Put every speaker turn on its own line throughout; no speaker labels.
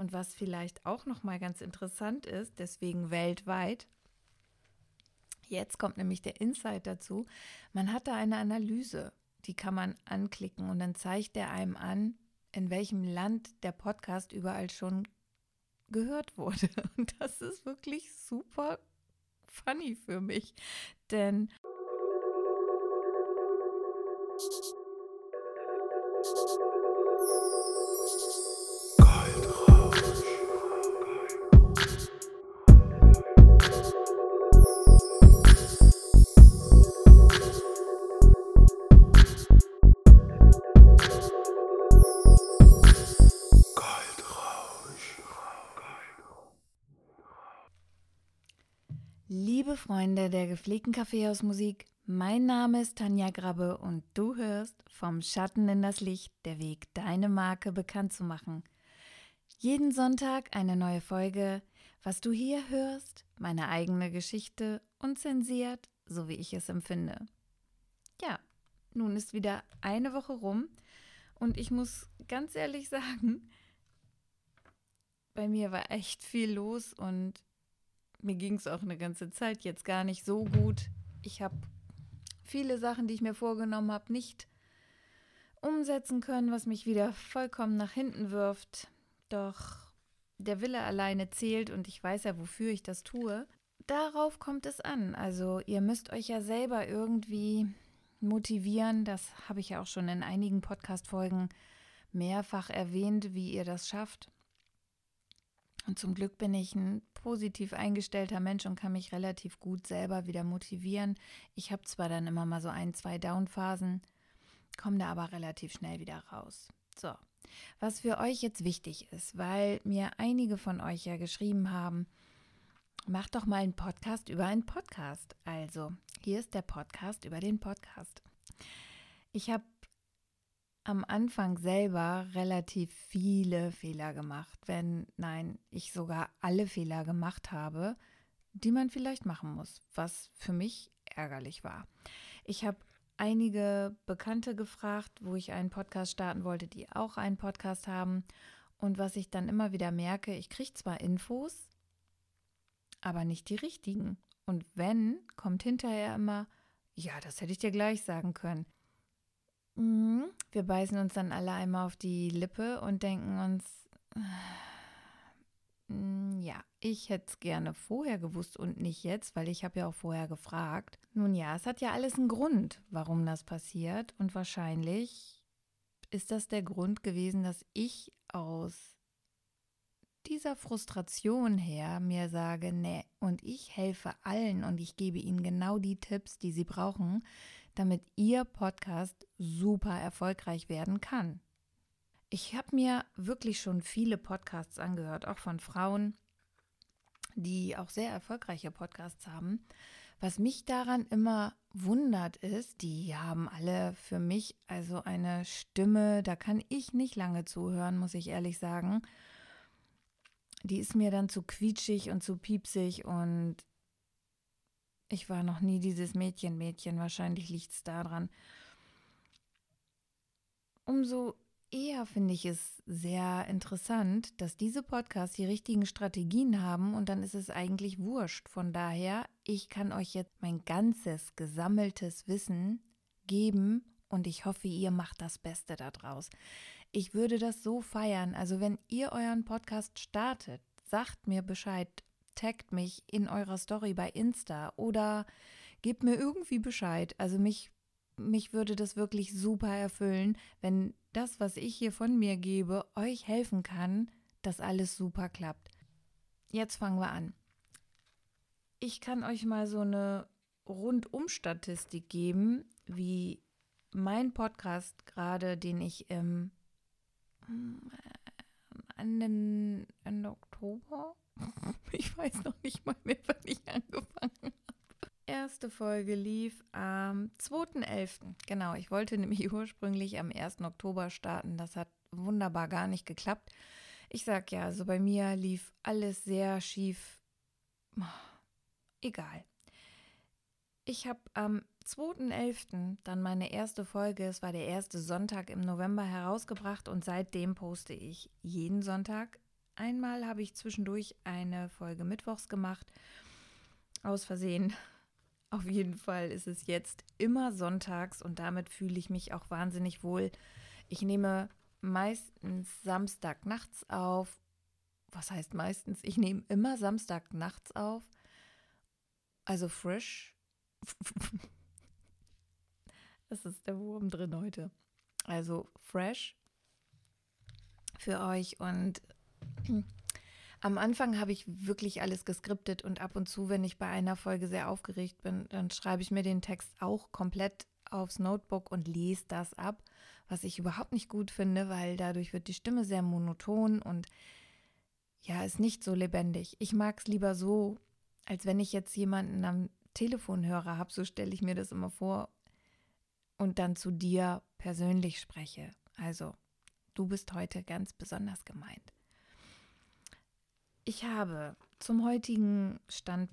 Und was vielleicht auch noch mal ganz interessant ist, deswegen weltweit, jetzt kommt nämlich der Insight dazu, man hat da eine Analyse, die kann man anklicken und dann zeigt der einem an, in welchem Land der Podcast überall schon gehört wurde. Und das ist wirklich super funny für mich, denn Freunde der gepflegten Kaffeehausmusik, mein Name ist Tanja Grabbe und du hörst vom Schatten in das Licht, der Weg, deine Marke bekannt zu machen. Jeden Sonntag eine neue Folge, was du hier hörst, meine eigene Geschichte unzensiert, so wie ich es empfinde. Ja, nun ist wieder eine Woche rum und ich muss ganz ehrlich sagen, bei mir war echt viel los und mir ging es auch eine ganze Zeit jetzt gar nicht so gut. Ich habe viele Sachen, die ich mir vorgenommen habe, nicht umsetzen können, was mich wieder vollkommen nach hinten wirft. Doch der Wille alleine zählt und ich weiß ja, wofür ich das tue. Darauf kommt es an. Also ihr müsst euch ja selber irgendwie motivieren. Das habe ich ja auch schon in einigen Podcast-Folgen mehrfach erwähnt, wie ihr das schafft. Und zum Glück bin ich ein positiv eingestellter Mensch und kann mich relativ gut selber wieder motivieren. Ich habe zwar dann immer mal so ein, zwei Downphasen, komme da aber relativ schnell wieder raus. So, was für euch jetzt wichtig ist, weil mir einige von euch ja geschrieben haben, macht doch mal einen Podcast über einen Podcast. Also, hier ist der Podcast über den Podcast. Ich habe am Anfang selber relativ viele Fehler gemacht, wenn nein, ich sogar alle Fehler gemacht habe, die man vielleicht machen muss, was für mich ärgerlich war. Ich habe einige Bekannte gefragt, wo ich einen Podcast starten wollte, die auch einen Podcast haben. Und was ich dann immer wieder merke, ich kriege zwar Infos, aber nicht die richtigen. Und wenn, kommt hinterher immer, ja, das hätte ich dir gleich sagen können. Mhm. Wir beißen uns dann alle einmal auf die Lippe und denken uns, äh, ja, ich hätte es gerne vorher gewusst und nicht jetzt, weil ich habe ja auch vorher gefragt. Nun ja, es hat ja alles einen Grund, warum das passiert und wahrscheinlich ist das der Grund gewesen, dass ich aus dieser Frustration her mir sage, nee, und ich helfe allen und ich gebe ihnen genau die Tipps, die sie brauchen, damit Ihr Podcast super erfolgreich werden kann. Ich habe mir wirklich schon viele Podcasts angehört, auch von Frauen, die auch sehr erfolgreiche Podcasts haben. Was mich daran immer wundert ist, die haben alle für mich also eine Stimme, da kann ich nicht lange zuhören, muss ich ehrlich sagen. Die ist mir dann zu quietschig und zu piepsig und ich war noch nie dieses Mädchen-Mädchen, wahrscheinlich liegt es daran. Umso eher finde ich es sehr interessant, dass diese Podcasts die richtigen Strategien haben und dann ist es eigentlich wurscht. Von daher, ich kann euch jetzt mein ganzes gesammeltes Wissen geben und ich hoffe, ihr macht das Beste daraus. Ich würde das so feiern. Also wenn ihr euren Podcast startet, sagt mir Bescheid, taggt mich in eurer Story bei Insta oder gebt mir irgendwie Bescheid. Also mich, mich würde das wirklich super erfüllen, wenn das, was ich hier von mir gebe, euch helfen kann, dass alles super klappt. Jetzt fangen wir an. Ich kann euch mal so eine Rundum-Statistik geben, wie mein Podcast gerade, den ich im Ende, Ende Oktober Ich weiß noch nicht mal mehr, wann ich angefangen habe. Erste Folge lief am 2.11. Genau, ich wollte nämlich ursprünglich am 1. Oktober starten. Das hat wunderbar gar nicht geklappt. Ich sag ja, also bei mir lief alles sehr schief. Egal. Ich habe am 2.11. dann meine erste Folge, es war der erste Sonntag im November, herausgebracht und seitdem poste ich jeden Sonntag Einmal habe ich zwischendurch eine Folge Mittwochs gemacht. Aus Versehen. Auf jeden Fall ist es jetzt immer sonntags und damit fühle ich mich auch wahnsinnig wohl. Ich nehme meistens Samstag nachts auf. Was heißt meistens? Ich nehme immer Samstag nachts auf. Also frisch. Das ist der Wurm drin heute. Also fresh für euch und am Anfang habe ich wirklich alles geskriptet und ab und zu, wenn ich bei einer Folge sehr aufgeregt bin, dann schreibe ich mir den Text auch komplett aufs Notebook und lese das ab, was ich überhaupt nicht gut finde, weil dadurch wird die Stimme sehr monoton und ja, ist nicht so lebendig. Ich mag es lieber so, als wenn ich jetzt jemanden am Telefonhörer habe, so stelle ich mir das immer vor und dann zu dir persönlich spreche. Also, du bist heute ganz besonders gemeint. Ich habe zum heutigen Stand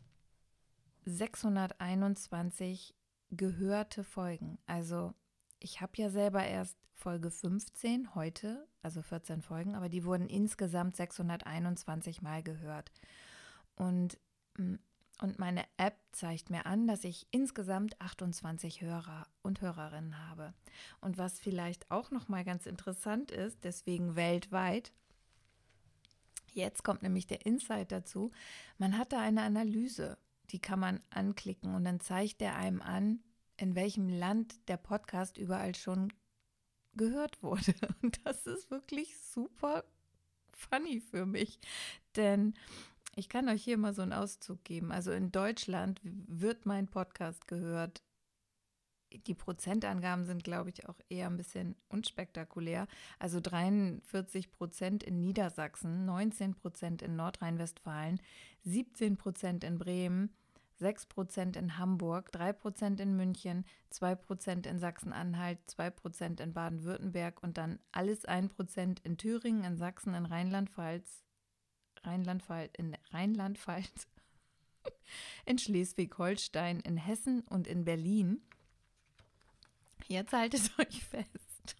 621 gehörte Folgen. Also ich habe ja selber erst Folge 15 heute, also 14 Folgen, aber die wurden insgesamt 621 Mal gehört. Und, mm, und meine App zeigt mir an, dass ich insgesamt 28 Hörer und Hörerinnen habe. Und was vielleicht auch noch mal ganz interessant ist, deswegen weltweit, Jetzt kommt nämlich der Insight dazu. Man hat da eine Analyse, die kann man anklicken und dann zeigt der einem an, in welchem Land der Podcast überall schon gehört wurde. Und das ist wirklich super funny für mich, denn ich kann euch hier mal so einen Auszug geben. Also in Deutschland wird mein Podcast gehört die Prozentangaben sind, glaube ich, auch eher ein bisschen unspektakulär. Also 43 Prozent in Niedersachsen, 19 Prozent in Nordrhein-Westfalen, 17 Prozent in Bremen, 6 Prozent in Hamburg, 3 Prozent in München, 2 Prozent in Sachsen-Anhalt, 2 Prozent in Baden-Württemberg und dann alles 1 Prozent in Thüringen, in Sachsen, in Rheinland-Pfalz, Rheinland-Pfalz, in Rheinland-Pfalz, in Schleswig-Holstein, in Hessen und in Berlin. Jetzt haltet euch fest.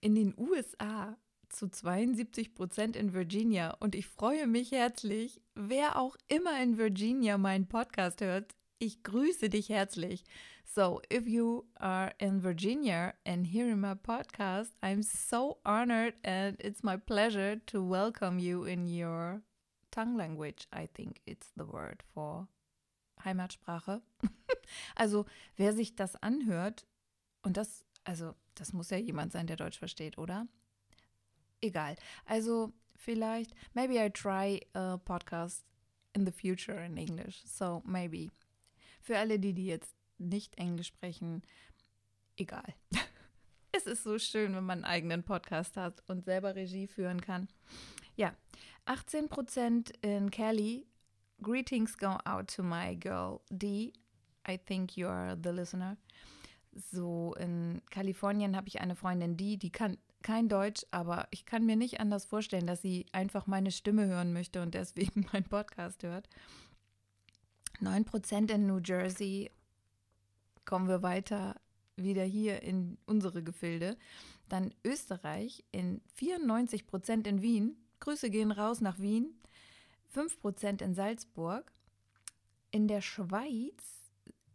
In den USA zu 72 Prozent in Virginia und ich freue mich herzlich, wer auch immer in Virginia meinen Podcast hört. Ich grüße dich herzlich. So, if you are in Virginia and hearing my podcast, I'm so honored and it's my pleasure to welcome you in your tongue language. I think it's the word for Heimatsprache. also wer sich das anhört, und das, also das muss ja jemand sein, der Deutsch versteht, oder? Egal. Also vielleicht, maybe I try a podcast in the future in English. So maybe. Für alle, die, die jetzt nicht Englisch sprechen, egal. es ist so schön, wenn man einen eigenen Podcast hat und selber Regie führen kann. Ja, 18% in Kelly Greetings go out to my girl D. I think you are the listener. So, in Kalifornien habe ich eine Freundin, die, die kann kein Deutsch, aber ich kann mir nicht anders vorstellen, dass sie einfach meine Stimme hören möchte und deswegen meinen Podcast hört. 9% in New Jersey. Kommen wir weiter wieder hier in unsere Gefilde. Dann Österreich in 94% in Wien. Grüße gehen raus nach Wien. 5% in Salzburg. In der Schweiz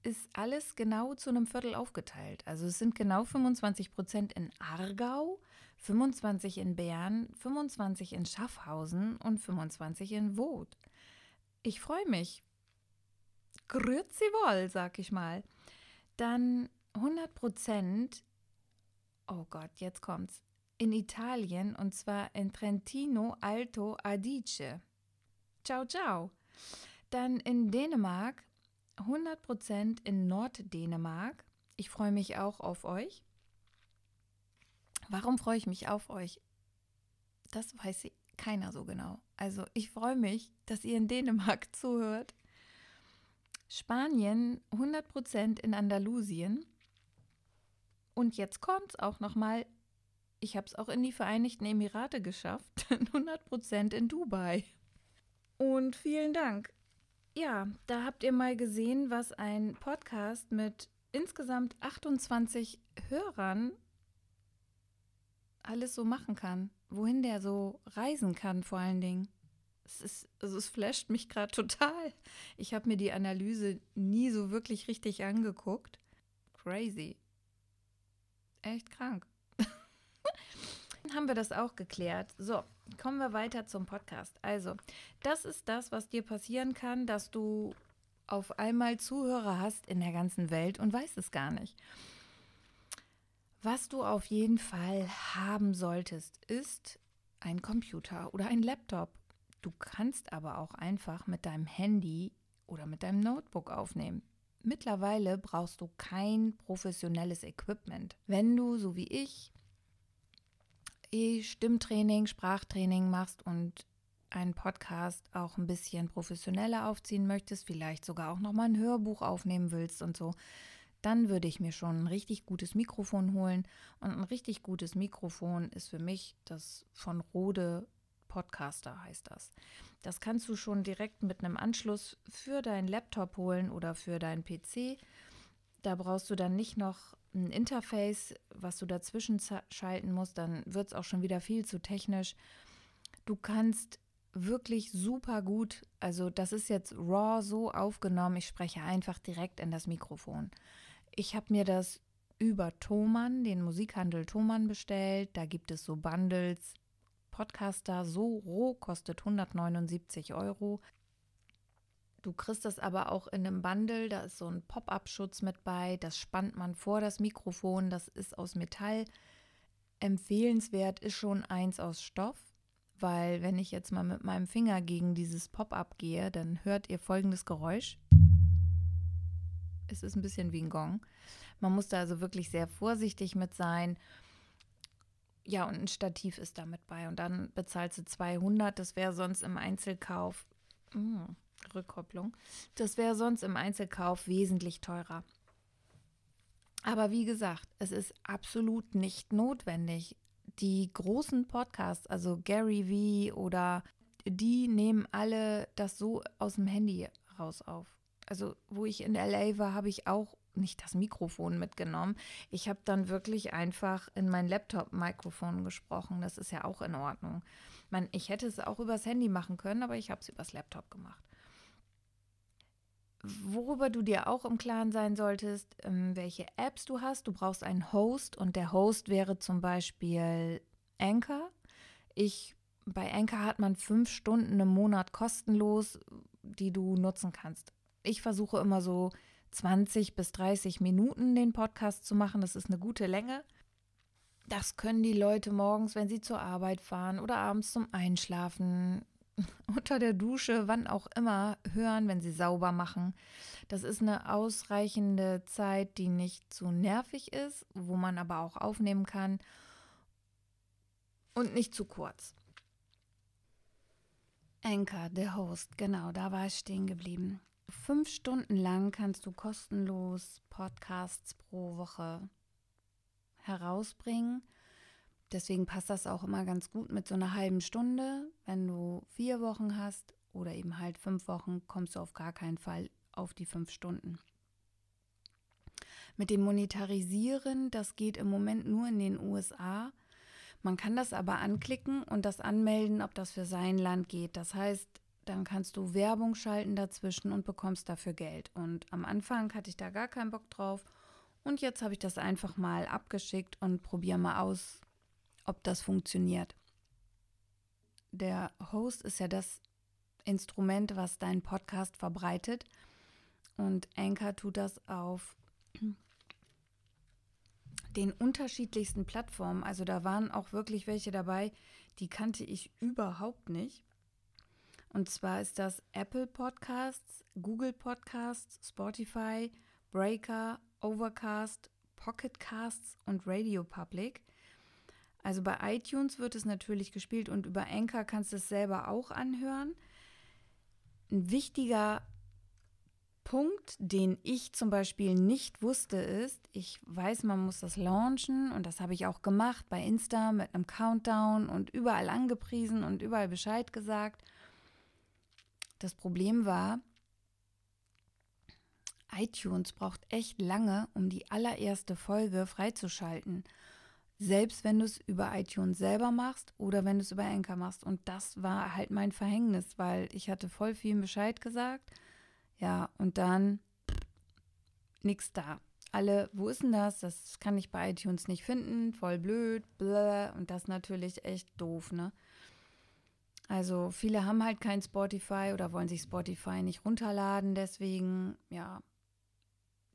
ist alles genau zu einem Viertel aufgeteilt. Also es sind genau 25% in Aargau, 25 in Bern, 25 in Schaffhausen und 25 in Woth. Ich freue mich. Grüezi wohl, sag ich mal. Dann 100% oh Gott, jetzt kommt's, in Italien und zwar in Trentino Alto Adige. Ciao, ciao. Dann in Dänemark, 100% in Norddänemark. Ich freue mich auch auf euch. Warum freue ich mich auf euch? Das weiß keiner so genau. Also ich freue mich, dass ihr in Dänemark zuhört. Spanien 100% in Andalusien. Und jetzt kommt es auch nochmal. Ich habe es auch in die Vereinigten Emirate geschafft. 100% in Dubai. Und vielen Dank. Ja, da habt ihr mal gesehen, was ein Podcast mit insgesamt 28 Hörern alles so machen kann. wohin der so reisen kann, vor allen Dingen. Es, ist, also es flasht mich gerade total. Ich habe mir die Analyse nie so wirklich richtig angeguckt. Crazy. Echt krank. Haben wir das auch geklärt. So, kommen wir weiter zum Podcast. Also, das ist das, was dir passieren kann, dass du auf einmal Zuhörer hast in der ganzen Welt und weißt es gar nicht. Was du auf jeden Fall haben solltest, ist ein Computer oder ein Laptop. Du kannst aber auch einfach mit deinem Handy oder mit deinem Notebook aufnehmen. Mittlerweile brauchst du kein professionelles Equipment. Wenn du, so wie ich, eh Stimmtraining, Sprachtraining machst und einen Podcast auch ein bisschen professioneller aufziehen möchtest, vielleicht sogar auch nochmal ein Hörbuch aufnehmen willst und so, dann würde ich mir schon ein richtig gutes Mikrofon holen. Und ein richtig gutes Mikrofon ist für mich das von Rode Podcaster heißt das. Das kannst du schon direkt mit einem Anschluss für deinen Laptop holen oder für deinen PC. Da brauchst du dann nicht noch ein Interface, was du dazwischen schalten musst, dann wird es auch schon wieder viel zu technisch. Du kannst wirklich super gut, also das ist jetzt raw so aufgenommen, ich spreche einfach direkt in das Mikrofon. Ich habe mir das über Thomann, den Musikhandel Thomann bestellt. Da gibt es so Bundles. Podcaster so roh kostet 179 Euro. Du kriegst das aber auch in einem Bundle, da ist so ein Pop-up-Schutz mit bei, das spannt man vor das Mikrofon, das ist aus Metall. Empfehlenswert ist schon eins aus Stoff, weil wenn ich jetzt mal mit meinem Finger gegen dieses Pop-up gehe, dann hört ihr folgendes Geräusch. Es ist ein bisschen wie ein Gong. Man muss da also wirklich sehr vorsichtig mit sein. Ja, und ein Stativ ist da mit bei. Und dann bezahlst du 200. Das wäre sonst im Einzelkauf. Mh, hm. Rückkopplung. Das wäre sonst im Einzelkauf wesentlich teurer. Aber wie gesagt, es ist absolut nicht notwendig. Die großen Podcasts, also Gary V oder die nehmen alle das so aus dem Handy raus auf. Also, wo ich in LA war, habe ich auch nicht das Mikrofon mitgenommen. Ich habe dann wirklich einfach in mein Laptop-Mikrofon gesprochen. Das ist ja auch in Ordnung. Man, ich hätte es auch übers Handy machen können, aber ich habe es übers Laptop gemacht. Worüber du dir auch im Klaren sein solltest, ähm, welche Apps du hast. Du brauchst einen Host und der Host wäre zum Beispiel Anchor. Ich, bei Anchor hat man fünf Stunden im Monat kostenlos, die du nutzen kannst. Ich versuche immer so 20 bis 30 Minuten den Podcast zu machen. Das ist eine gute Länge. Das können die Leute morgens, wenn sie zur Arbeit fahren oder abends zum Einschlafen unter der Dusche, wann auch immer, hören, wenn sie sauber machen. Das ist eine ausreichende Zeit, die nicht zu nervig ist, wo man aber auch aufnehmen kann und nicht zu kurz. Anchor, der Host, genau, da war ich stehen geblieben. Fünf Stunden lang kannst du kostenlos Podcasts pro Woche herausbringen. Deswegen passt das auch immer ganz gut mit so einer halben Stunde. Wenn du vier Wochen hast oder eben halt fünf Wochen, kommst du auf gar keinen Fall auf die fünf Stunden. Mit dem Monetarisieren, das geht im Moment nur in den USA. Man kann das aber anklicken und das anmelden, ob das für sein Land geht. Das heißt, dann kannst du Werbung schalten dazwischen und bekommst dafür Geld. Und am Anfang hatte ich da gar keinen Bock drauf. Und jetzt habe ich das einfach mal abgeschickt und probiere mal aus, ob das funktioniert. Der Host ist ja das Instrument, was deinen Podcast verbreitet. Und Anchor tut das auf den unterschiedlichsten Plattformen. Also da waren auch wirklich welche dabei, die kannte ich überhaupt nicht. Und zwar ist das Apple Podcasts, Google Podcasts, Spotify, Breaker, Overcast, Pocket Casts und Radio Public. Also bei iTunes wird es natürlich gespielt und über Anchor kannst du es selber auch anhören. Ein wichtiger Punkt, den ich zum Beispiel nicht wusste, ist, ich weiß, man muss das launchen und das habe ich auch gemacht bei Insta mit einem Countdown und überall angepriesen und überall Bescheid gesagt. Das Problem war, iTunes braucht echt lange, um die allererste Folge freizuschalten. Selbst wenn du es über iTunes selber machst oder wenn du es über Anchor machst. Und das war halt mein Verhängnis, weil ich hatte voll viel Bescheid gesagt. Ja, und dann nichts da. Alle, wo ist denn das? Das kann ich bei iTunes nicht finden. Voll blöd, bläh. Und das natürlich echt doof, ne? Also viele haben halt kein Spotify oder wollen sich Spotify nicht runterladen. Deswegen, ja,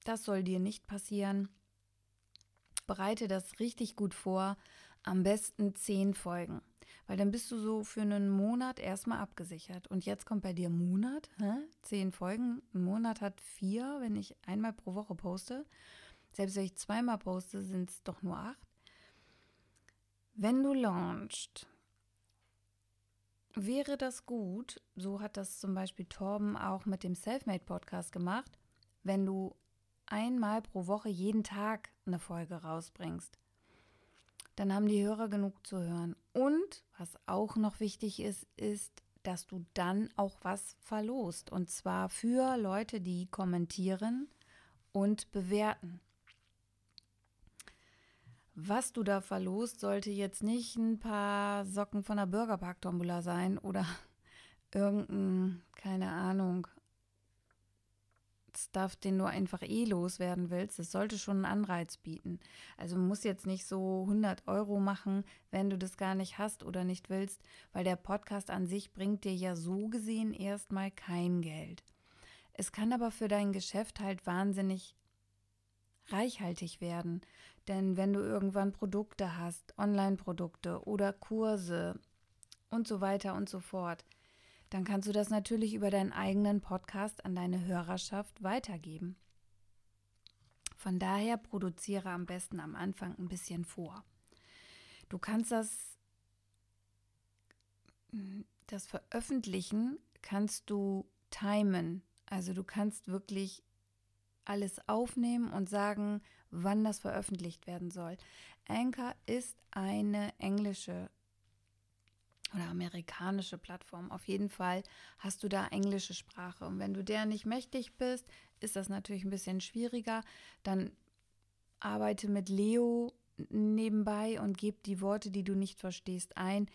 das soll dir nicht passieren. Bereite das richtig gut vor. Am besten zehn Folgen. Weil dann bist du so für einen Monat erstmal abgesichert. Und jetzt kommt bei dir Monat, hä? zehn Folgen. Ein Monat hat vier, wenn ich einmal pro Woche poste. Selbst wenn ich zweimal poste, sind es doch nur acht. Wenn du launchst, wäre das gut, so hat das zum Beispiel Torben auch mit dem Selfmade Podcast gemacht, wenn du einmal pro Woche jeden Tag eine Folge rausbringst. Dann haben die Hörer genug zu hören. Und was auch noch wichtig ist, ist, dass du dann auch was verlost. Und zwar für Leute, die kommentieren und bewerten. Was du da verlost, sollte jetzt nicht ein paar Socken von der Bürgerpark-Tombola sein oder irgendein, keine Ahnung, Stuff, den du einfach eh loswerden willst. Das sollte schon einen Anreiz bieten. Also muss jetzt nicht so 100 Euro machen, wenn du das gar nicht hast oder nicht willst, weil der Podcast an sich bringt dir ja so gesehen erstmal kein Geld. Es kann aber für dein Geschäft halt wahnsinnig reichhaltig werden. Denn wenn du irgendwann Produkte hast, Online-Produkte oder Kurse und so weiter und so fort, dann kannst du das natürlich über deinen eigenen Podcast an deine Hörerschaft weitergeben. Von daher produziere am besten am Anfang ein bisschen vor. Du kannst das, das Veröffentlichen kannst du timen. Also du kannst wirklich alles aufnehmen und sagen, wann das veröffentlicht werden soll. Anchor ist eine englische oder amerikanische Plattform. Auf jeden Fall hast du da englische Sprache. Und wenn du der nicht mächtig bist, ist das natürlich ein bisschen schwieriger. Dann arbeite mit Leo nebenbei und gib die Worte, die du nicht verstehst, ein.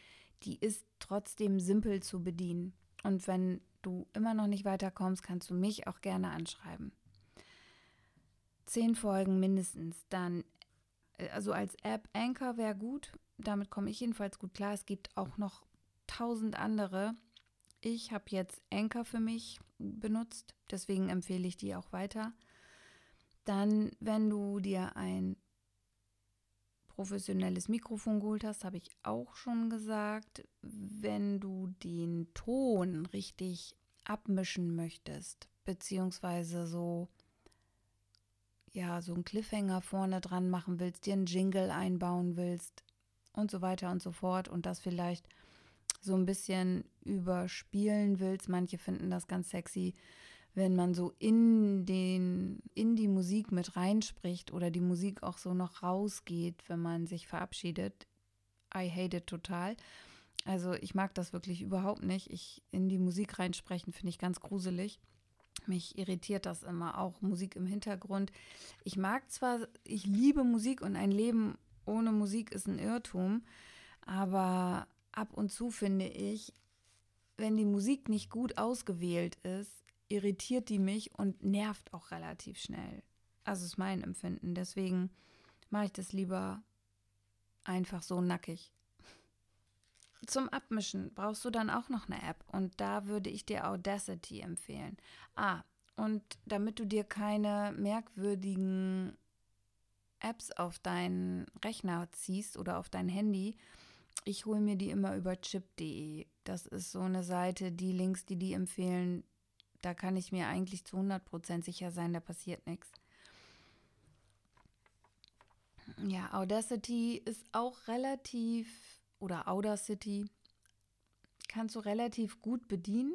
Die ist trotzdem simpel zu bedienen. Und wenn du immer noch nicht weiterkommst, kannst du mich auch gerne anschreiben zehn Folgen mindestens. Dann, also als App Anchor wäre gut. Damit komme ich jedenfalls gut klar. Es gibt auch noch tausend andere. Ich habe jetzt Anchor für mich benutzt, deswegen empfehle ich die auch weiter. Dann, wenn du dir ein professionelles Mikrofon geholt hast, habe ich auch schon gesagt. Wenn du den Ton richtig abmischen möchtest, beziehungsweise so ja, so einen Cliffhanger vorne dran machen willst, dir einen Jingle einbauen willst und so weiter und so fort und das vielleicht so ein bisschen überspielen willst. Manche finden das ganz sexy, wenn man so in den in die Musik mit reinspricht oder die Musik auch so noch rausgeht, wenn man sich verabschiedet. I hate it total. Also ich mag das wirklich überhaupt nicht. Ich in die Musik reinsprechen finde ich ganz gruselig. Mich irritiert das immer, auch Musik im Hintergrund. Ich mag zwar, ich liebe Musik und ein Leben ohne Musik ist ein Irrtum, aber ab und zu finde ich, wenn die Musik nicht gut ausgewählt ist, irritiert die mich und nervt auch relativ schnell. Also ist mein Empfinden. Deswegen mache ich das lieber einfach so nackig. Zum Abmischen brauchst du dann auch noch eine App und da würde ich dir Audacity empfehlen. Ah, und damit du dir keine merkwürdigen Apps auf deinen Rechner ziehst oder auf dein Handy, ich hole mir die immer über chip.de. Das ist so eine Seite, die Links, die die empfehlen, da kann ich mir eigentlich zu 100% sicher sein, da passiert nichts. Ja, Audacity ist auch relativ oder Audacity kannst du relativ gut bedienen,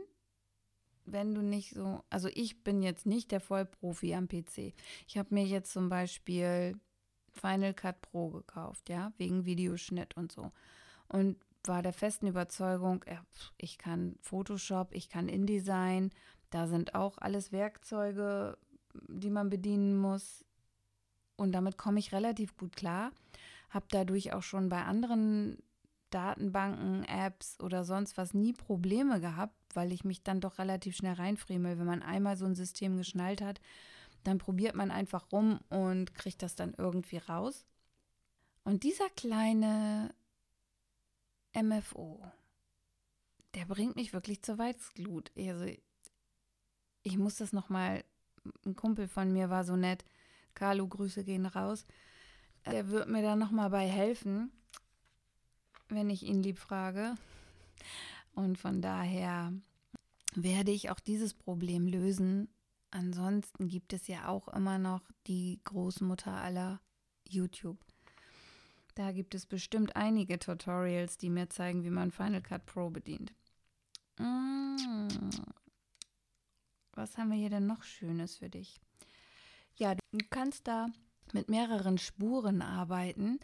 wenn du nicht so, also ich bin jetzt nicht der Vollprofi am PC. Ich habe mir jetzt zum Beispiel Final Cut Pro gekauft, ja, wegen Videoschnitt und so. Und war der festen Überzeugung, ich kann Photoshop, ich kann InDesign, da sind auch alles Werkzeuge, die man bedienen muss. Und damit komme ich relativ gut klar. habe dadurch auch schon bei anderen Datenbanken, Apps oder sonst was nie Probleme gehabt, weil ich mich dann doch relativ schnell reinfriemel. Wenn man einmal so ein System geschnallt hat, dann probiert man einfach rum und kriegt das dann irgendwie raus. Und dieser kleine MFO, der bringt mich wirklich zur Weißglut. Also ich muss das nochmal, ein Kumpel von mir war so nett, Carlo, Grüße gehen raus. Der wird mir da nochmal bei helfen, wenn ich ihn lieb frage. Und von daher werde ich auch dieses Problem lösen. Ansonsten gibt es ja auch immer noch die Großmutter aller YouTube. Da gibt es bestimmt einige Tutorials, die mir zeigen, wie man Final Cut Pro bedient. Mm. Was haben wir hier denn noch Schönes für dich? Ja, du kannst da mit mehreren Spuren arbeiten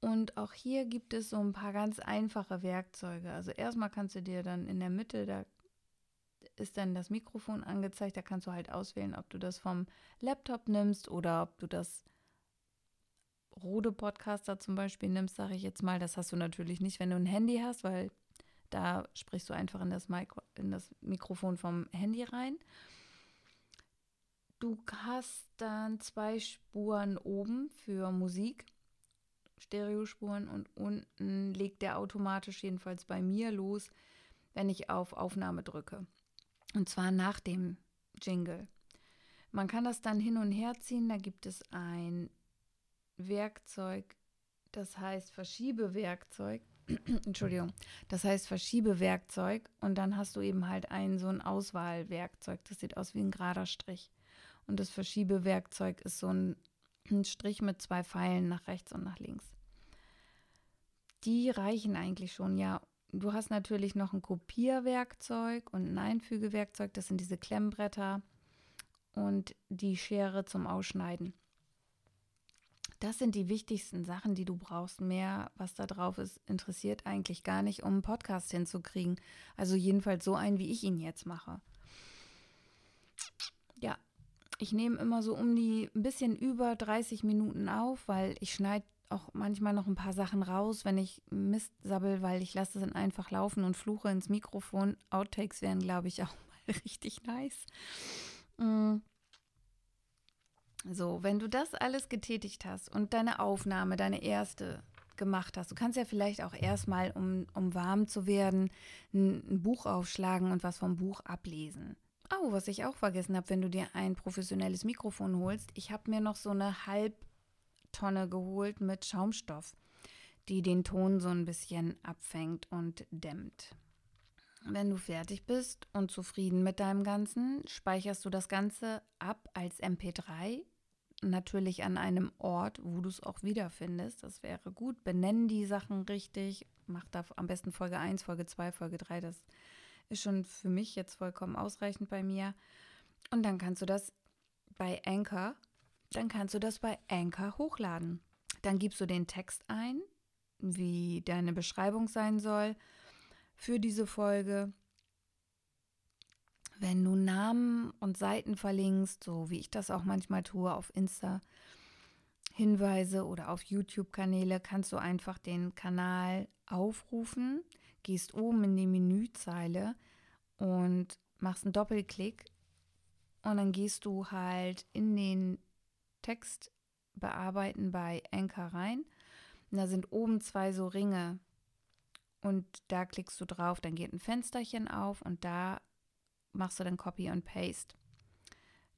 und auch hier gibt es so ein paar ganz einfache Werkzeuge. Also erstmal kannst du dir dann in der Mitte, da ist dann das Mikrofon angezeigt, da kannst du halt auswählen, ob du das vom Laptop nimmst oder ob du das Rode Podcaster zum Beispiel nimmst, sage ich jetzt mal. Das hast du natürlich nicht, wenn du ein Handy hast, weil da sprichst du einfach in das, Mikro, in das Mikrofon vom Handy rein. Du hast dann zwei Spuren oben für Musik, Stereospuren und unten legt der automatisch jedenfalls bei mir los, wenn ich auf Aufnahme drücke. Und zwar nach dem Jingle. Man kann das dann hin und her ziehen. Da gibt es ein Werkzeug, das heißt Verschiebewerkzeug. Entschuldigung, das heißt Verschiebewerkzeug und dann hast du eben halt ein so ein Auswahlwerkzeug. Das sieht aus wie ein gerader Strich. Und das Verschiebewerkzeug ist so ein, ein Strich mit zwei Pfeilen nach rechts und nach links. Die reichen eigentlich schon, ja. Du hast natürlich noch ein Kopierwerkzeug und ein Einfügewerkzeug. Das sind diese Klemmbretter und die Schere zum Ausschneiden. Das sind die wichtigsten Sachen, die du brauchst. Mehr, was da drauf ist, interessiert eigentlich gar nicht, um einen Podcast hinzukriegen. Also jedenfalls so einen, wie ich ihn jetzt mache. Ich nehme immer so um die ein bisschen über 30 Minuten auf, weil ich schneide auch manchmal noch ein paar Sachen raus, wenn ich Mist sabbel, weil ich lasse es dann einfach laufen und fluche ins Mikrofon. Outtakes wären, glaube ich, auch mal richtig nice. Mm. So, wenn du das alles getätigt hast und deine Aufnahme, deine erste gemacht hast, du kannst ja vielleicht auch erstmal, um, um warm zu werden, ein Buch aufschlagen und was vom Buch ablesen. Oh, was ich auch vergessen habe, wenn du dir ein professionelles Mikrofon holst, ich habe mir noch so eine Halbtonne geholt mit Schaumstoff, die den Ton so ein bisschen abfängt und dämmt. Wenn du fertig bist und zufrieden mit deinem Ganzen, speicherst du das Ganze ab als MP3, natürlich an einem Ort, wo du es auch wiederfindest. Das wäre gut. Benennen die Sachen richtig. Mach da am besten Folge 1, Folge 2, Folge 3. Das ist schon für mich jetzt vollkommen ausreichend bei mir. Und dann kannst du das bei Anchor, dann kannst du das bei Anchor hochladen. Dann gibst du den Text ein, wie deine Beschreibung sein soll für diese Folge. Wenn du Namen und Seiten verlinkst, so wie ich das auch manchmal tue auf Insta, Hinweise oder auf YouTube-Kanäle, kannst du einfach den Kanal aufrufen gehst oben in die Menüzeile und machst einen Doppelklick und dann gehst du halt in den Text bearbeiten bei Anchor rein. Und da sind oben zwei so Ringe und da klickst du drauf, dann geht ein Fensterchen auf und da machst du dann Copy und Paste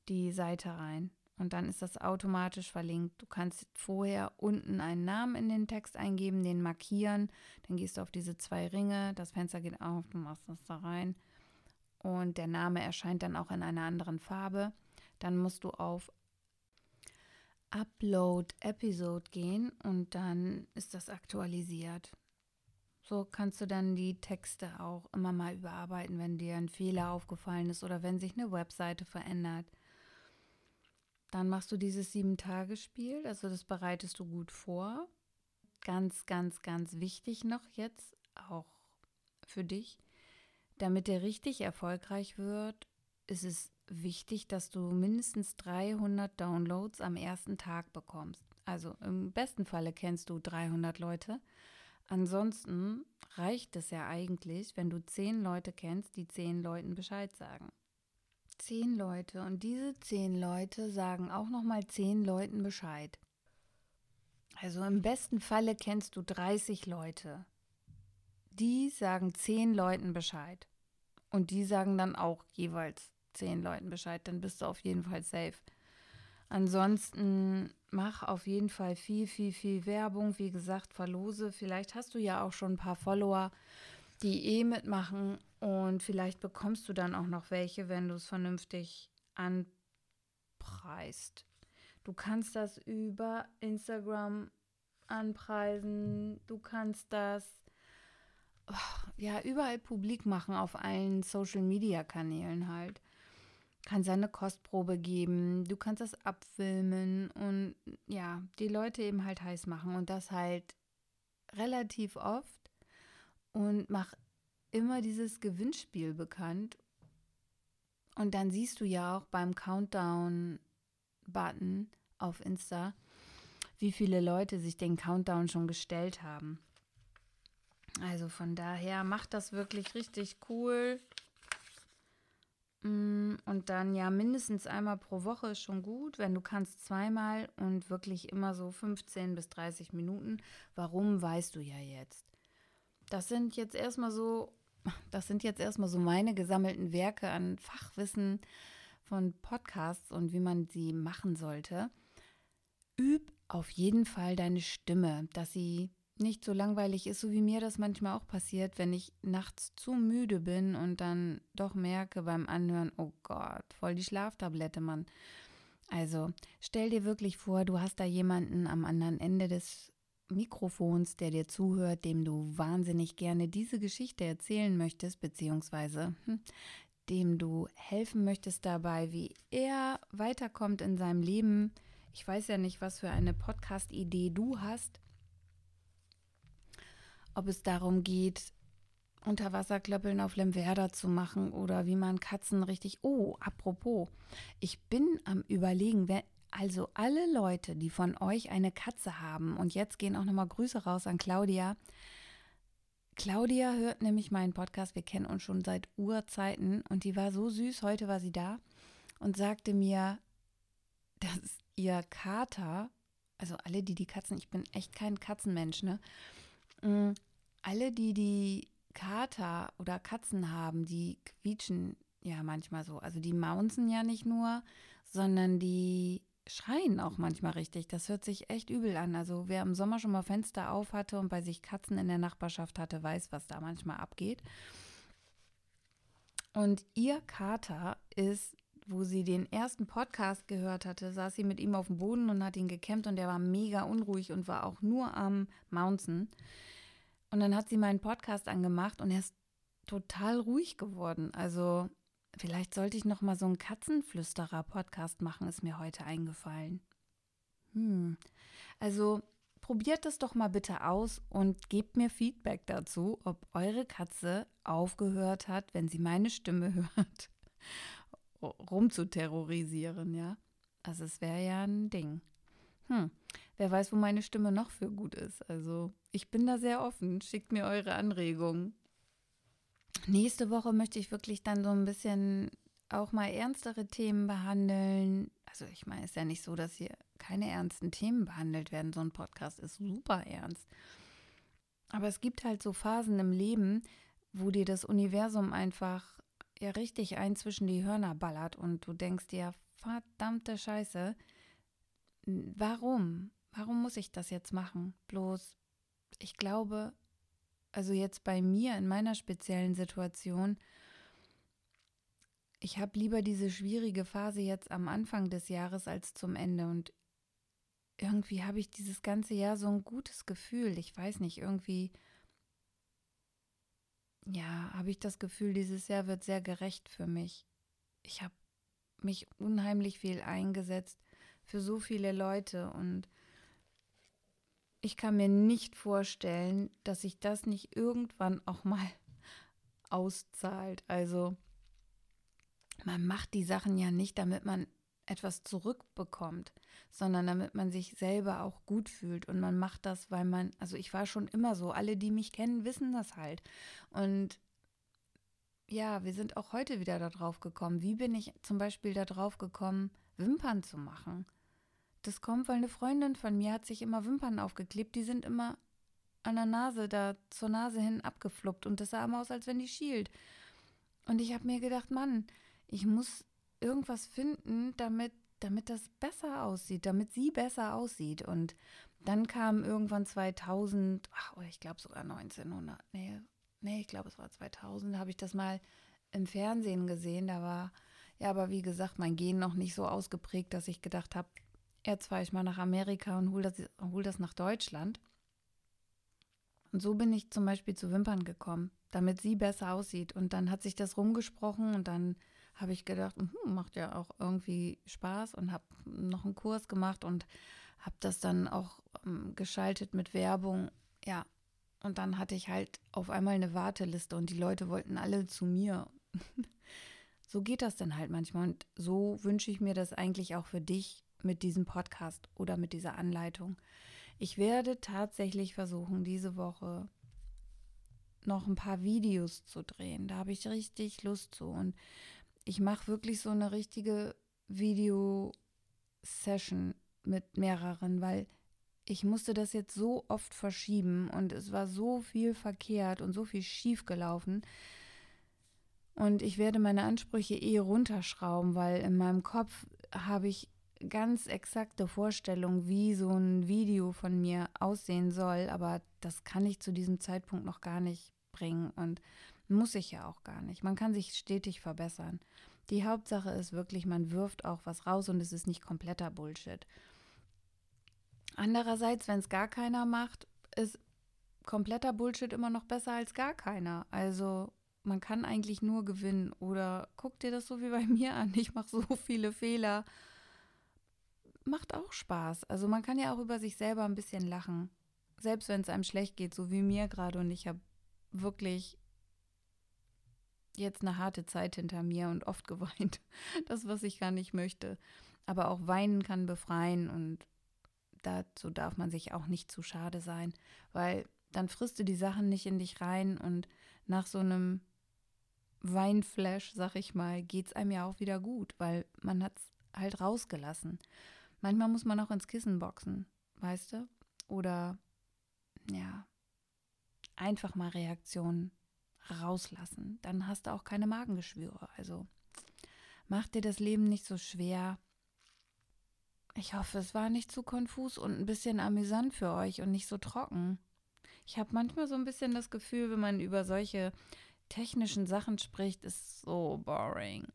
die Seite rein und dann ist das automatisch verlinkt. Du kannst vorher unten einen Namen in den Text eingeben, den markieren, dann gehst du auf diese zwei Ringe, das Fenster geht auf, du machst das da rein und der Name erscheint dann auch in einer anderen Farbe. Dann musst du auf Upload Episode gehen und dann ist das aktualisiert. So kannst du dann die Texte auch immer mal überarbeiten, wenn dir ein Fehler aufgefallen ist oder wenn sich eine Webseite verändert. Dann machst du dieses Sieben-Tage-Spiel, also das bereitest du gut vor. Ganz, ganz, ganz wichtig noch jetzt, auch für dich, damit der richtig erfolgreich wird, ist es wichtig, dass du mindestens 300 Downloads am ersten Tag bekommst. Also im besten Falle kennst du 300 Leute. Ansonsten reicht es ja eigentlich, wenn du zehn Leute kennst, die zehn Leuten Bescheid sagen. Zehn Leute und diese zehn Leute sagen auch nochmal zehn Leuten Bescheid. Also im besten Falle kennst du 30 Leute. Die sagen zehn Leuten Bescheid. Und die sagen dann auch jeweils zehn Leuten Bescheid. Dann bist du auf jeden Fall safe. Ansonsten mach auf jeden Fall viel, viel, viel Werbung. Wie gesagt, verlose. Vielleicht hast du ja auch schon ein paar Follower, die eh mitmachen. Und vielleicht bekommst du dann auch noch welche, wenn du es vernünftig anpreist. Du kannst das über Instagram anpreisen. Du kannst das oh, ja überall publik machen auf allen Social Media Kanälen halt kannst eine Kostprobe geben, du kannst das abfilmen und ja, die Leute eben halt heiß machen und das halt relativ oft und mach immer dieses Gewinnspiel bekannt. Und dann siehst du ja auch beim Countdown-Button auf Insta, wie viele Leute sich den Countdown schon gestellt haben. Also von daher macht das wirklich richtig cool. Mm, und dann ja mindestens einmal pro Woche ist schon gut, wenn du kannst zweimal und wirklich immer so 15 bis 30 Minuten. Warum weißt du ja jetzt? Das sind jetzt erstmal so, das sind jetzt erstmal so meine gesammelten Werke an Fachwissen von Podcasts und wie man sie machen sollte. Üb auf jeden Fall deine Stimme, dass sie nicht so langweilig ist, so wie mir das manchmal auch passiert, wenn ich nachts zu müde bin und dann doch merke beim Anhören, oh Gott, voll die Schlaftablette, Mann. Also stell dir wirklich vor, du hast da jemanden am anderen Ende des Mikrofons, der dir zuhört, dem du wahnsinnig gerne diese Geschichte erzählen möchtest, beziehungsweise hm, dem du helfen möchtest dabei, wie er weiterkommt in seinem Leben. Ich weiß ja nicht, was für eine Podcast-Idee du hast ob es darum geht, Unterwasserklöppeln auf Lemwerder zu machen oder wie man Katzen richtig. Oh, apropos, ich bin am Überlegen, wer, also alle Leute, die von euch eine Katze haben, und jetzt gehen auch nochmal Grüße raus an Claudia. Claudia hört nämlich meinen Podcast, wir kennen uns schon seit Urzeiten und die war so süß, heute war sie da und sagte mir, dass ihr Kater, also alle, die die Katzen, ich bin echt kein Katzenmensch, ne? Mm, alle, die die Kater oder Katzen haben, die quietschen ja manchmal so. Also die maunzen ja nicht nur, sondern die schreien auch manchmal richtig. Das hört sich echt übel an. Also wer im Sommer schon mal Fenster auf hatte und bei sich Katzen in der Nachbarschaft hatte, weiß, was da manchmal abgeht. Und ihr Kater ist, wo sie den ersten Podcast gehört hatte, saß sie mit ihm auf dem Boden und hat ihn gekämmt und der war mega unruhig und war auch nur am Mounzen. Und dann hat sie meinen Podcast angemacht und er ist total ruhig geworden. Also vielleicht sollte ich noch mal so einen Katzenflüsterer-Podcast machen, ist mir heute eingefallen. Hm. Also probiert das doch mal bitte aus und gebt mir Feedback dazu, ob eure Katze aufgehört hat, wenn sie meine Stimme hört, rumzuterrorisieren, ja. Also es wäre ja ein Ding. Hm. Wer weiß, wo meine Stimme noch für gut ist. Also ich bin da sehr offen. Schickt mir eure Anregungen. Nächste Woche möchte ich wirklich dann so ein bisschen auch mal ernstere Themen behandeln. Also ich meine, es ist ja nicht so, dass hier keine ernsten Themen behandelt werden. So ein Podcast ist super ernst. Aber es gibt halt so Phasen im Leben, wo dir das Universum einfach ja richtig ein zwischen die Hörner ballert und du denkst dir, verdammte Scheiße, warum? Warum muss ich das jetzt machen? Bloß, ich glaube, also jetzt bei mir in meiner speziellen Situation, ich habe lieber diese schwierige Phase jetzt am Anfang des Jahres als zum Ende. Und irgendwie habe ich dieses ganze Jahr so ein gutes Gefühl. Ich weiß nicht, irgendwie, ja, habe ich das Gefühl, dieses Jahr wird sehr gerecht für mich. Ich habe mich unheimlich viel eingesetzt für so viele Leute und ich kann mir nicht vorstellen, dass sich das nicht irgendwann auch mal auszahlt. Also man macht die Sachen ja nicht, damit man etwas zurückbekommt, sondern damit man sich selber auch gut fühlt. Und man macht das, weil man, also ich war schon immer so, alle, die mich kennen, wissen das halt. Und ja, wir sind auch heute wieder darauf gekommen. Wie bin ich zum Beispiel darauf gekommen, Wimpern zu machen? Das kommt, weil eine Freundin von mir hat sich immer Wimpern aufgeklebt. Die sind immer an der Nase, da zur Nase hin abgefluppt. Und das sah immer aus, als wenn die schielt. Und ich habe mir gedacht, Mann, ich muss irgendwas finden, damit, damit das besser aussieht, damit sie besser aussieht. Und dann kam irgendwann 2000, ach, ich glaube sogar 1900, nee, nee, ich glaube es war 2000, habe ich das mal im Fernsehen gesehen. Da war, ja, aber wie gesagt, mein Gen noch nicht so ausgeprägt, dass ich gedacht habe, jetzt fahre ich mal nach Amerika und hol das, hol das nach Deutschland. Und so bin ich zum Beispiel zu Wimpern gekommen, damit sie besser aussieht. Und dann hat sich das rumgesprochen und dann habe ich gedacht, hm, macht ja auch irgendwie Spaß und habe noch einen Kurs gemacht und habe das dann auch ähm, geschaltet mit Werbung. Ja, und dann hatte ich halt auf einmal eine Warteliste und die Leute wollten alle zu mir. so geht das dann halt manchmal. Und so wünsche ich mir das eigentlich auch für dich mit diesem Podcast oder mit dieser Anleitung. Ich werde tatsächlich versuchen, diese Woche noch ein paar Videos zu drehen. Da habe ich richtig Lust zu. Und ich mache wirklich so eine richtige Video-Session mit mehreren, weil ich musste das jetzt so oft verschieben und es war so viel verkehrt und so viel schief gelaufen. Und ich werde meine Ansprüche eh runterschrauben, weil in meinem Kopf habe ich ganz exakte Vorstellungen, wie so ein Video von mir aussehen soll, aber das kann ich zu diesem Zeitpunkt noch gar nicht bringen und muss ich ja auch gar nicht. Man kann sich stetig verbessern. Die Hauptsache ist wirklich, man wirft auch was raus und es ist nicht kompletter Bullshit. Andererseits, wenn es gar keiner macht, ist kompletter Bullshit immer noch besser als gar keiner. Also man kann eigentlich nur gewinnen. Oder guck dir das so wie bei mir an. Ich mache so viele Fehler. Macht auch Spaß. Also man kann ja auch über sich selber ein bisschen lachen. Selbst wenn es einem schlecht geht, so wie mir gerade. Und ich habe wirklich jetzt eine harte Zeit hinter mir und oft geweint. Das, was ich gar nicht möchte. Aber auch weinen kann befreien und dazu darf man sich auch nicht zu schade sein, weil dann frisst du die Sachen nicht in dich rein und nach so einem Weinflash, sag ich mal, geht es einem ja auch wieder gut, weil man hat es halt rausgelassen. Manchmal muss man auch ins Kissen boxen, weißt du? Oder ja, einfach mal Reaktionen rauslassen. Dann hast du auch keine Magengeschwüre. Also mach dir das Leben nicht so schwer. Ich hoffe, es war nicht zu konfus und ein bisschen amüsant für euch und nicht so trocken. Ich habe manchmal so ein bisschen das Gefühl, wenn man über solche technischen Sachen spricht, ist so boring.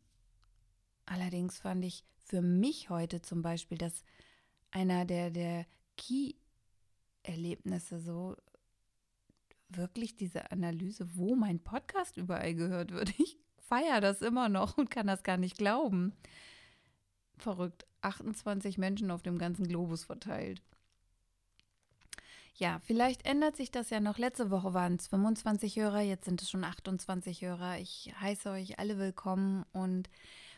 Allerdings fand ich für mich heute zum Beispiel, dass einer der, der Key-Erlebnisse so wirklich diese Analyse, wo mein Podcast überall gehört wird. Ich feiere das immer noch und kann das gar nicht glauben. Verrückt. 28 Menschen auf dem ganzen Globus verteilt. Ja, vielleicht ändert sich das ja noch. Letzte Woche waren es 25 Hörer, jetzt sind es schon 28 Hörer. Ich heiße euch alle willkommen und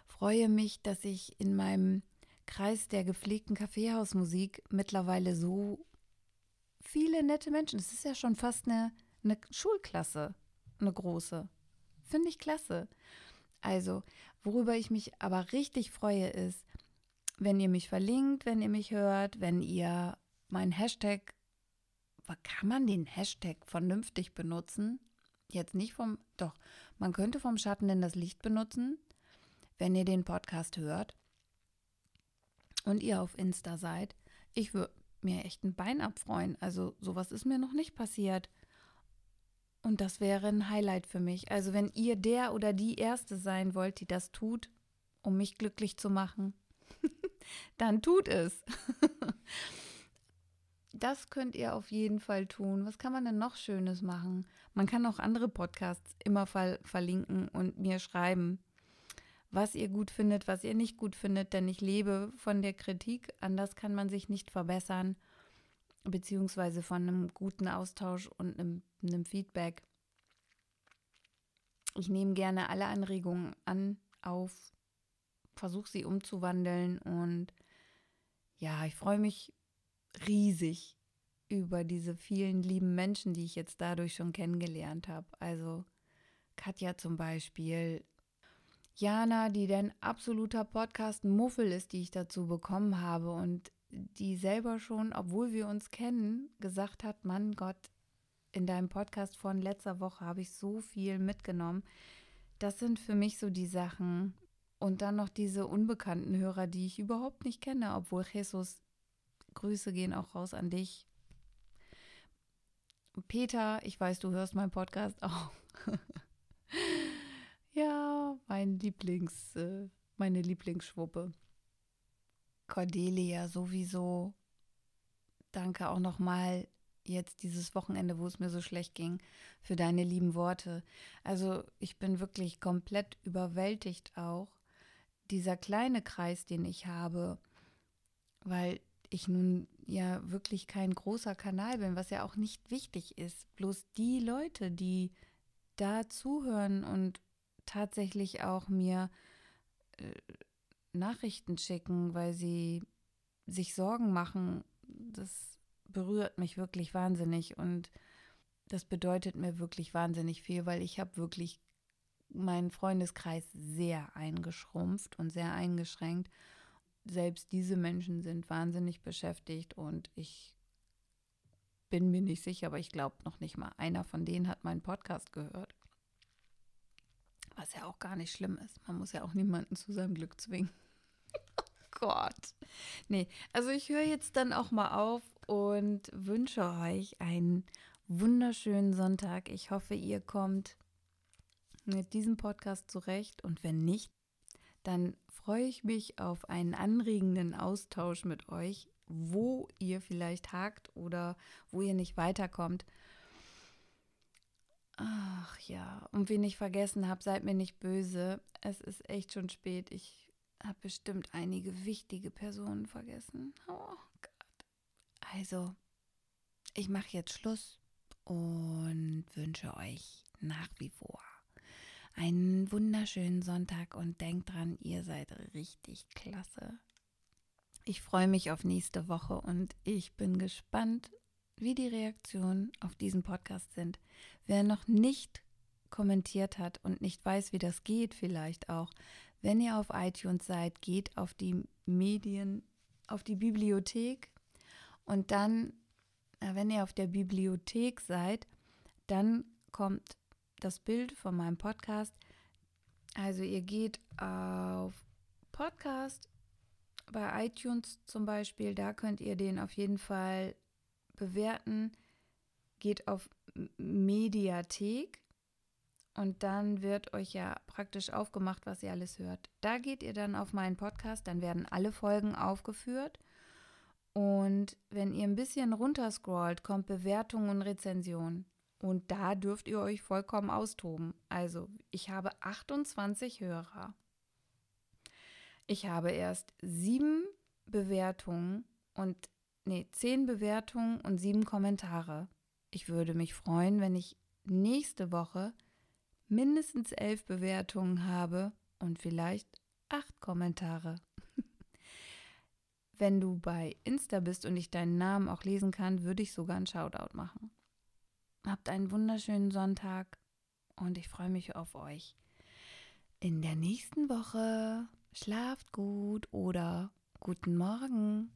freue mich, dass ich in meinem Kreis der gepflegten Kaffeehausmusik mittlerweile so viele nette Menschen. Es ist ja schon fast eine, eine Schulklasse, eine große. Finde ich klasse. Also, worüber ich mich aber richtig freue, ist, wenn ihr mich verlinkt, wenn ihr mich hört, wenn ihr meinen Hashtag, kann man den Hashtag vernünftig benutzen? Jetzt nicht vom, doch, man könnte vom Schatten in das Licht benutzen, wenn ihr den Podcast hört und ihr auf Insta seid. Ich würde mir echt ein Bein abfreuen. Also sowas ist mir noch nicht passiert. Und das wäre ein Highlight für mich. Also wenn ihr der oder die Erste sein wollt, die das tut, um mich glücklich zu machen, dann tut es. das könnt ihr auf jeden Fall tun. Was kann man denn noch Schönes machen? Man kann auch andere Podcasts immer ver verlinken und mir schreiben, was ihr gut findet, was ihr nicht gut findet, denn ich lebe von der Kritik. Anders kann man sich nicht verbessern, beziehungsweise von einem guten Austausch und einem, einem Feedback. Ich nehme gerne alle Anregungen an, auf versuche sie umzuwandeln und ja, ich freue mich riesig über diese vielen lieben Menschen, die ich jetzt dadurch schon kennengelernt habe. Also Katja zum Beispiel, Jana, die dein absoluter Podcast-Muffel ist, die ich dazu bekommen habe und die selber schon, obwohl wir uns kennen, gesagt hat, Mann Gott, in deinem Podcast von letzter Woche habe ich so viel mitgenommen. Das sind für mich so die Sachen. Und dann noch diese unbekannten Hörer, die ich überhaupt nicht kenne, obwohl Jesus, Grüße gehen auch raus an dich. Peter, ich weiß, du hörst meinen Podcast auch. ja, mein Lieblings, äh, meine Lieblingsschwuppe. Cordelia sowieso. Danke auch nochmal jetzt dieses Wochenende, wo es mir so schlecht ging, für deine lieben Worte. Also ich bin wirklich komplett überwältigt auch. Dieser kleine Kreis, den ich habe, weil ich nun ja wirklich kein großer Kanal bin, was ja auch nicht wichtig ist. Bloß die Leute, die da zuhören und tatsächlich auch mir äh, Nachrichten schicken, weil sie sich Sorgen machen, das berührt mich wirklich wahnsinnig und das bedeutet mir wirklich wahnsinnig viel, weil ich habe wirklich meinen Freundeskreis sehr eingeschrumpft und sehr eingeschränkt selbst diese Menschen sind wahnsinnig beschäftigt und ich bin mir nicht sicher, aber ich glaube noch nicht mal, einer von denen hat meinen Podcast gehört. Was ja auch gar nicht schlimm ist. Man muss ja auch niemanden zu seinem Glück zwingen. oh Gott. Nee, also ich höre jetzt dann auch mal auf und wünsche euch einen wunderschönen Sonntag. Ich hoffe, ihr kommt mit diesem Podcast zurecht und wenn nicht, dann freue ich mich auf einen anregenden Austausch mit euch, wo ihr vielleicht hakt oder wo ihr nicht weiterkommt. Ach ja, und wen ich vergessen habe, seid mir nicht böse. Es ist echt schon spät. Ich habe bestimmt einige wichtige Personen vergessen. Oh Gott. Also, ich mache jetzt Schluss und wünsche euch nach wie vor einen wunderschönen Sonntag und denkt dran, ihr seid richtig klasse. Ich freue mich auf nächste Woche und ich bin gespannt, wie die Reaktionen auf diesen Podcast sind. Wer noch nicht kommentiert hat und nicht weiß, wie das geht, vielleicht auch, wenn ihr auf iTunes seid, geht auf die Medien, auf die Bibliothek und dann, wenn ihr auf der Bibliothek seid, dann kommt das Bild von meinem Podcast. Also ihr geht auf Podcast bei iTunes zum Beispiel, da könnt ihr den auf jeden Fall bewerten. Geht auf Mediathek und dann wird euch ja praktisch aufgemacht, was ihr alles hört. Da geht ihr dann auf meinen Podcast, dann werden alle Folgen aufgeführt. Und wenn ihr ein bisschen runterscrollt, kommt Bewertung und Rezension. Und da dürft ihr euch vollkommen austoben. Also, ich habe 28 Hörer. Ich habe erst sieben Bewertungen und, nee, zehn Bewertungen und sieben Kommentare. Ich würde mich freuen, wenn ich nächste Woche mindestens elf Bewertungen habe und vielleicht acht Kommentare. wenn du bei Insta bist und ich deinen Namen auch lesen kann, würde ich sogar einen Shoutout machen. Habt einen wunderschönen Sonntag und ich freue mich auf euch. In der nächsten Woche schlaft gut oder guten Morgen.